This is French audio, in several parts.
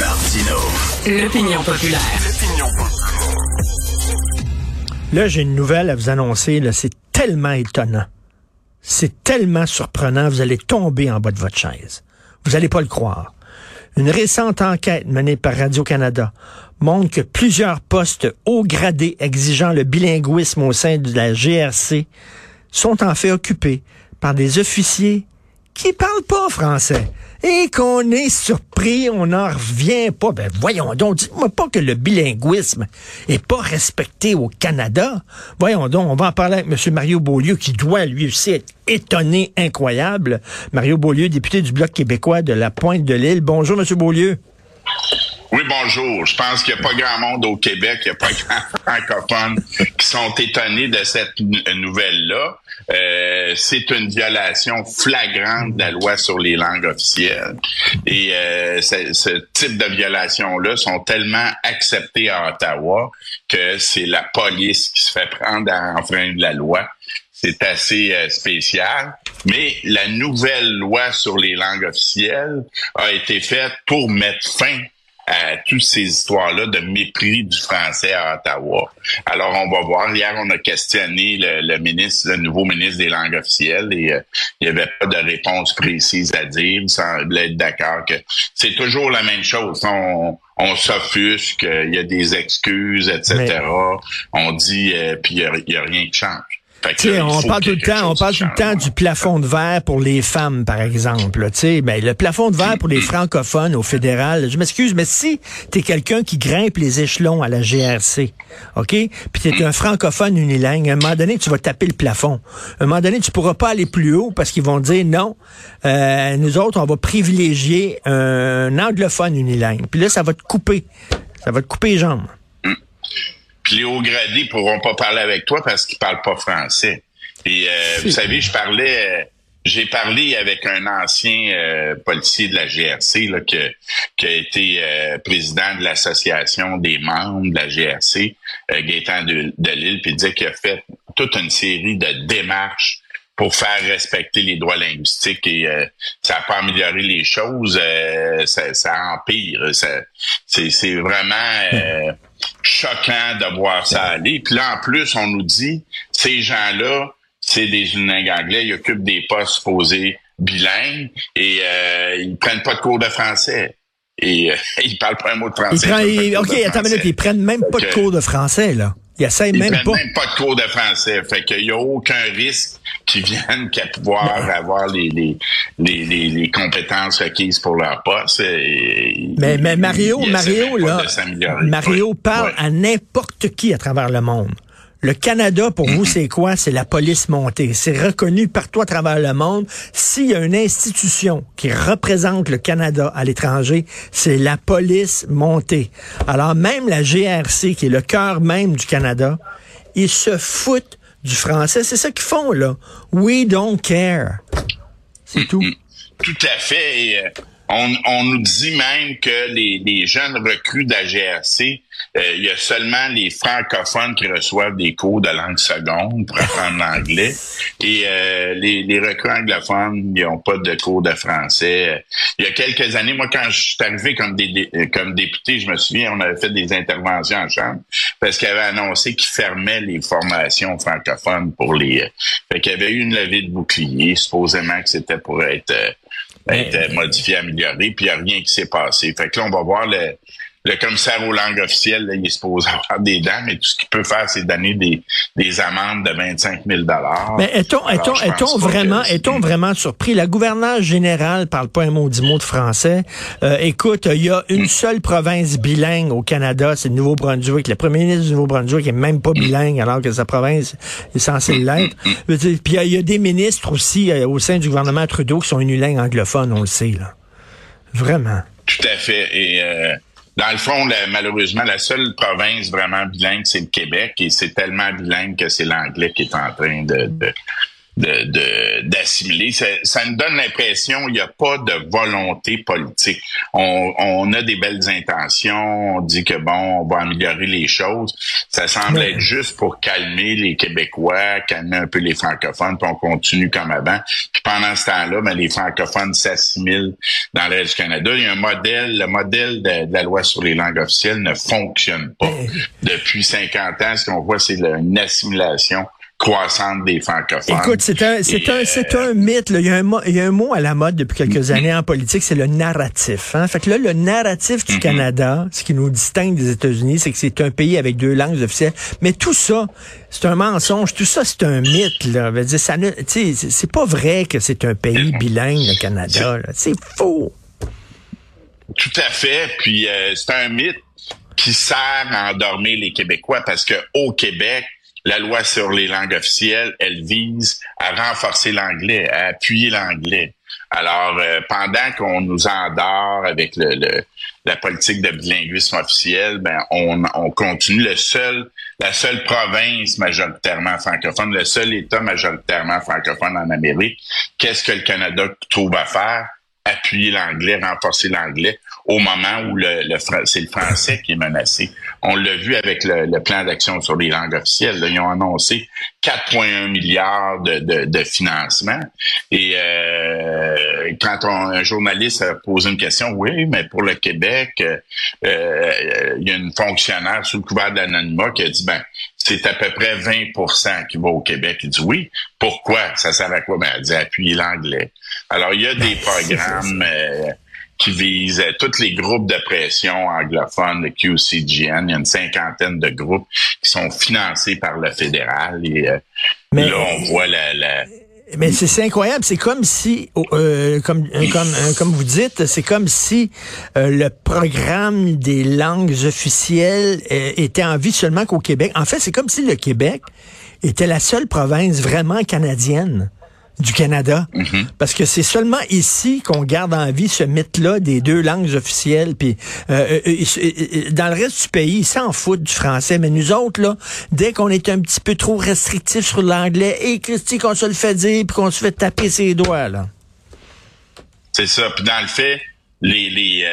Martino. L'opinion populaire. Là, j'ai une nouvelle à vous annoncer. Là, c'est tellement étonnant. C'est tellement surprenant. Vous allez tomber en bas de votre chaise. Vous n'allez pas le croire. Une récente enquête menée par Radio-Canada montre que plusieurs postes haut gradés exigeant le bilinguisme au sein de la GRC sont en fait occupés par des officiers qui parlent pas français et qu'on est surpris, on n'en revient pas. Ben voyons donc, dites-moi pas que le bilinguisme est pas respecté au Canada. Voyons donc, on va en parler avec M. Mario Beaulieu qui doit lui aussi être étonné, incroyable. Mario Beaulieu, député du Bloc québécois de la Pointe de l'Île. Bonjour, M. Beaulieu. Oui, bonjour. Je pense qu'il n'y a pas grand monde au Québec, il n'y a pas grand francophones qui sont étonnés de cette nouvelle-là. Euh, c'est une violation flagrante de la loi sur les langues officielles. Et euh, ce type de violation-là sont tellement acceptées à Ottawa que c'est la police qui se fait prendre à enfreindre la loi. C'est assez euh, spécial. Mais la nouvelle loi sur les langues officielles a été faite pour mettre fin à toutes ces histoires-là de mépris du français à Ottawa. Alors, on va voir. Hier, on a questionné le, ministre, le nouveau ministre des langues officielles et euh, il n'y avait pas de réponse précise à dire. Il semblait être d'accord que c'est toujours la même chose. On, on s'offusque, il y a des excuses, etc. On dit, euh, puis il n'y a, rien qui change on parle tout le temps, on parle tout le temps du plafond de verre pour les femmes, par exemple. Tu ben, le plafond de verre pour les francophones au fédéral. Je m'excuse, mais si t'es quelqu'un qui grimpe les échelons à la GRC, ok, puis t'es un francophone unilingue, à un moment donné, tu vas taper le plafond. À un moment donné, tu pourras pas aller plus haut parce qu'ils vont dire non. Euh, nous autres, on va privilégier un anglophone unilingue. Puis là, ça va te couper, ça va te couper les jambes. Puis les hauts gradés pourront pas parler avec toi parce qu'ils parlent pas français. Et euh, vous savez, je parlais, euh, j'ai parlé avec un ancien euh, policier de la GRC là, qui, qui a été président de l'association des membres de la GRC, Gaétan de, de Lille, puis il disait qu'il a fait toute une série de démarches pour faire respecter les droits linguistiques et ça n'a pas amélioré les choses, ça, ça, empire. c'est vraiment choquant de voir ça aller. Puis là, en plus, on nous dit, ces gens-là, c'est des unilingues anglais, ils occupent des postes posés bilingues et euh, ils prennent pas de cours de français. Et euh, ils parlent pas un mot de français. OK, attends une minute, ils prennent même pas de cours de français, là. Ils essayent même prennent pas. même pas de cours de français. Fait qu'il y a aucun risque qu'ils viennent qu'à pouvoir avoir les, les, les, les, compétences requises pour leur poste. mais, mais Mario, Mario, là, Mario parle à n'importe qui à travers le monde. Le Canada, pour vous, c'est quoi? C'est la police montée. C'est reconnu partout à travers le monde. S'il y a une institution qui représente le Canada à l'étranger, c'est la police montée. Alors même la GRC, qui est le cœur même du Canada, ils se foutent du français. C'est ça qu'ils font, là. We don't care. C'est tout. Tout à fait. Euh, on, nous dit même que les, les jeunes recrues de la GRC euh, il y a seulement les francophones qui reçoivent des cours de langue seconde pour apprendre l'anglais. Et euh, les, les recrues anglophones, ils n'ont pas de cours de français. Il y a quelques années, moi, quand je suis arrivé comme, des, comme député, je me souviens, on avait fait des interventions en chambre parce qu'il avait annoncé qu'il fermait les formations francophones pour les... Fait qu'il y avait eu une levée de bouclier, supposément que c'était pour être... être modifié, amélioré, puis il n'y a rien qui s'est passé. Fait que là, on va voir le, le commissaire aux langues officielles, là, il est supposé avoir des dents, mais tout ce qu'il peut faire, c'est donner des, des amendes de 25 000 Mais est-on, vraiment, vraiment surpris? La gouverneure générale parle pas un mot du mot de français. Euh, écoute, il y a une seule province bilingue au Canada, c'est le Nouveau-Brunswick. Le premier ministre du Nouveau-Brunswick est même pas bilingue, alors que sa province est censée l'être. Puis il y, a des ministres aussi euh, au sein du gouvernement Trudeau qui sont unilingues anglophones, on le sait, là. Vraiment. Tout à fait. Et euh, dans le fond, malheureusement, la seule province vraiment bilingue, c'est le Québec, et c'est tellement bilingue que c'est l'anglais qui est en train de, d'assimiler. Ça, ça, nous donne l'impression qu'il n'y a pas de volonté politique. On, on, a des belles intentions, on dit que bon, on va améliorer les choses. Ça semble être juste pour calmer les Québécois, calmer un peu les francophones, puis on continue comme avant. Puis pendant ce temps-là, ben, les francophones s'assimilent dans le reste du Canada. Il y a un modèle, le modèle de, la loi sur les langues officielles ne fonctionne pas. Depuis 50 ans, ce qu'on voit, c'est une assimilation croissante des francophones. Écoute, c'est un, c'est un, c'est un mythe. Là. Il, y a un mot, il y a un mot à la mode depuis quelques années en politique, c'est le narratif. Hein? Fait que là, le narratif du mm-hmm. Canada, ce qui nous distingue des États-Unis, c'est que c'est un pays avec deux langues officielles. Mais tout ça, c'est un mensonge. Tout ça, c'est un mythe. Là. Dire, ça ne, c'est pas vrai que c'est un pays bilingue, le Canada. C'est faux. Tout à fait. Puis euh, c'est un mythe qui sert à endormir les Québécois parce que au Québec, la loi sur les langues officielles, elle vise à renforcer l'anglais, à appuyer l'anglais. Alors, euh, pendant qu'on nous endort avec le, la politique de bilinguisme officiel, ben on, on continue. Le seul, la seule province majoritairement francophone, le seul État majoritairement francophone en Amérique, qu'est-ce que le Canada trouve à faire? Appuyer l'anglais, renforcer l'anglais au moment où le, le c'est le français qui est menacé. On l'a vu avec le, plan d'action sur les langues officielles. ils ont annoncé 4,1 milliards de, de, de, financement. Et euh, quand un journaliste a posé une question, oui, mais pour le Québec, euh, euh, il y a une fonctionnaire sous le couvert de l'anonymat qui a dit, ben, c'est à peu près 20% qui va au Québec. Il dit oui. Pourquoi? Ça sert à quoi? Ben, elle dit appuyer l'anglais. Alors, il y a des programmes qui vise tous les groupes de pression anglophones, le QCGN. Il y a une cinquantaine de groupes qui sont financés par le fédéral. Et euh, là, on voit la... Mais c'est incroyable, c'est comme si, euh, comme, euh, comme, comme vous dites, c'est comme si le programme des langues officielles était en vie seulement qu'au Québec. En fait, c'est comme si le Québec était la seule province vraiment canadienne du Canada. Mhm. Parce que c'est seulement ici qu'on garde en vie ce mythe-là des deux langues officielles. Puis euh, euh, euh, dans le reste du pays, ils s'en foutent du français. Mais nous autres, là, dès qu'on est un petit peu trop restrictif sur l'anglais, et Christy, qu'on se le fait dire, puis qu'on se fait taper ses doigts, là. C'est ça. Puis dans le fait, les, les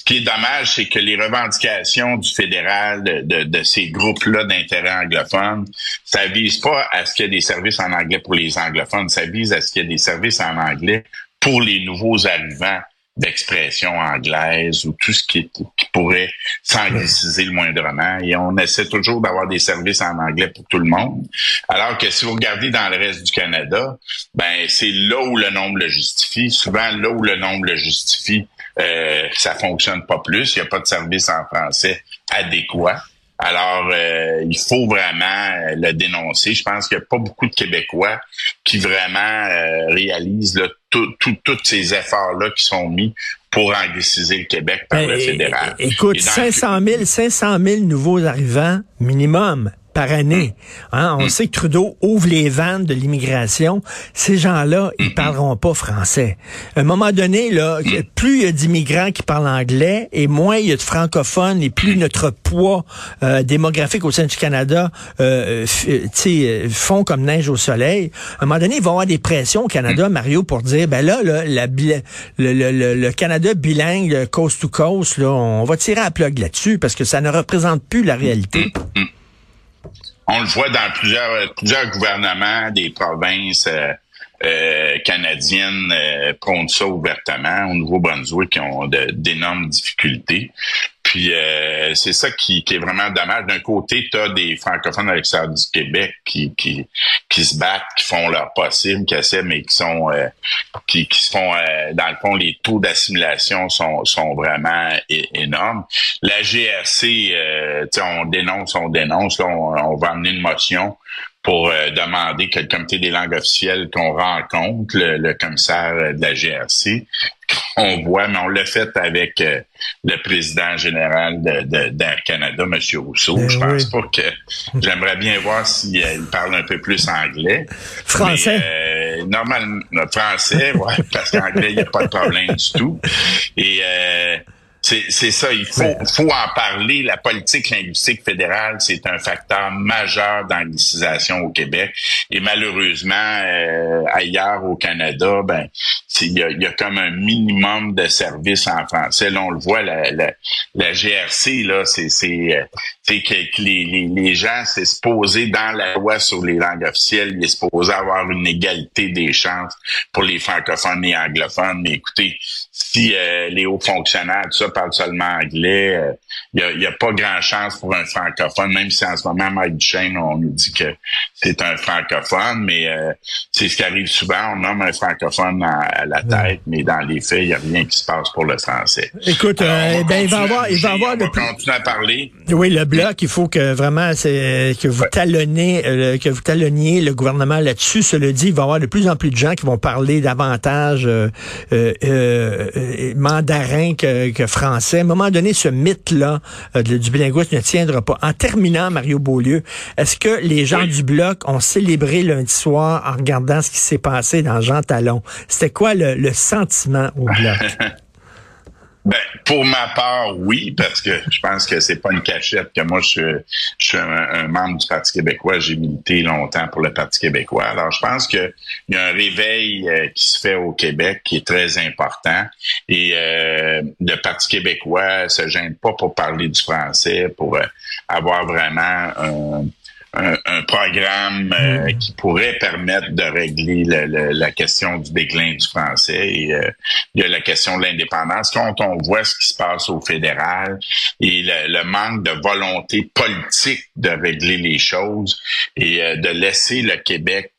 ce qui est dommage, c'est que les revendications du fédéral de, de, ces groupes-là d'intérêt anglophone, ça vise pas à ce qu'il y ait des services en anglais pour les anglophones, ça vise à ce qu'il y ait des services en anglais pour les nouveaux arrivants d'expression anglaise ou tout ce qui, qui pourrait s'angliciser le moindrement. Et on essaie toujours d'avoir des services en anglais pour tout le monde. Alors que si vous regardez dans le reste du Canada, ben c'est là où le nombre le justifie. Souvent, là où le nombre le justifie, euh, ça fonctionne pas plus. Il n'y a pas de service en français adéquat. Alors, euh, il faut vraiment euh, le dénoncer. Je pense qu'il n'y a pas beaucoup de Québécois qui vraiment euh, réalisent tous ces efforts-là qui sont mis pour angliciser le Québec par le fédéral. Écoute, 500 000, 500 000 nouveaux arrivants minimum par année. Hein? On mm. sait que Trudeau ouvre les vannes de l'immigration. Ces gens-là, ils parleront pas français. À un moment donné, là, mm. plus il y a d'immigrants qui parlent anglais et moins il y a de francophones et plus notre poids euh, démographique au sein du Canada euh, euh fond comme neige au soleil. À un moment donné, il va y avoir des pressions au Canada, mm. Mario, pour dire, ben là, là la, le, le, le, Canada bilingue, coast to coast, là, on va tirer à plug là-dessus parce que ça ne représente plus la réalité. On le voit dans plusieurs, plusieurs gouvernements des provinces euh, euh, canadiennes euh, ça ouvertement. Au Nouveau-Brunswick, qui ont d'énormes difficultés. Puis euh, c'est ça qui, est vraiment dommage. D'un côté, tu as des francophones à l'extérieur du Québec qui, qui, qui se battent, qui font leur possible, qui essaient, mais qui sont euh, qui, qui se font euh, dans le fond, les taux d'assimilation sont, sont vraiment énormes. La GRC, on dénonce, on dénonce, on, on va amener une motion pour euh, demander que le comité des langues officielles qu'on rencontre, le, commissaire euh, de la GRC, on voit, mais on l'a fait avec euh, le président général d'Air Canada, M. Rousseau. Ben je pense pas que j'aimerais bien voir s'il parle un peu plus anglais. Français. Mais, normalement, français, ouais, parce qu'anglais, il n'y a pas de problème du tout. Et C'est ça, il faut, faut en parler. La politique linguistique fédérale, c'est un facteur majeur d'anglicisation au Québec. Et malheureusement, euh, ailleurs au Canada, ben il y a, y a, comme un minimum de services en français. Là, on le voit, la, la, la GRC, là, c'est euh, que, les, les, les, gens, c'est supposé dans la loi sur les langues officielles, il est supposé avoir une égalité des chances pour les francophones et anglophones. Mais écoutez, si euh, les hauts fonctionnaires, tout ça, parlent seulement anglais, il euh, n'y a, a, pas grand chance pour un francophone, même si en ce moment, Mike Duchesne, on nous dit que c'est un francophone, mais euh, c'est ce qui arrive souvent, on nomme un francophone à, la tête, mais dans les faits, il n'y a rien qui se passe pour le français. Écoute, eh ben, il va avoir, il va avoir le continuer à parler. Oui, le bloc, il faut que vraiment c'est que vous talonnez, que vous talonniez le gouvernement là-dessus. Cela dit, il va y avoir de plus en plus de gens qui vont parler davantage euh, mandarin que, que, français. À un moment donné, ce mythe-là euh, du bilinguisme ne tiendra pas. En terminant, Mario Beaulieu, est-ce que les gens du Bloc ont célébré lundi soir en regardant ce qui s'est passé dans Jean Talon? C'était quoi le, le sentiment au Bloc? Ben, pour ma part, oui, parce que je pense que c'est pas une cachette que moi, je, suis un, membre du Parti québécois. J'ai milité longtemps pour le Parti québécois. Alors, je pense qu'il y a un réveil euh, qui se fait au Québec qui est très important. Et euh, le Parti québécois se gêne pas pour parler du français, pour euh, avoir vraiment un un, programme euh, hmm. qui pourrait permettre de régler la question du déclin du français. Et euh, il y a la question de l'indépendance. Quand on voit ce qui se passe au fédéral et le, manque de volonté politique de régler les choses et euh, de laisser le Québec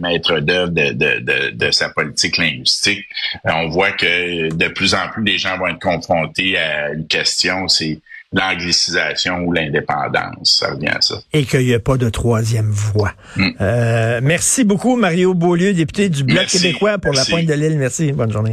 maître d'œuvre de, de, de, sa politique linguistique, on voit que de plus en plus les gens vont être confrontés à une question, c'est l'anglicisation ou l'indépendance. Ça revient à ça. Et qu'il n'y a pas de troisième voie. Hmm. Euh, merci beaucoup, Mario Beaulieu, député du Bloc québécois pour la pointe de l'île. Merci. Bonne journée.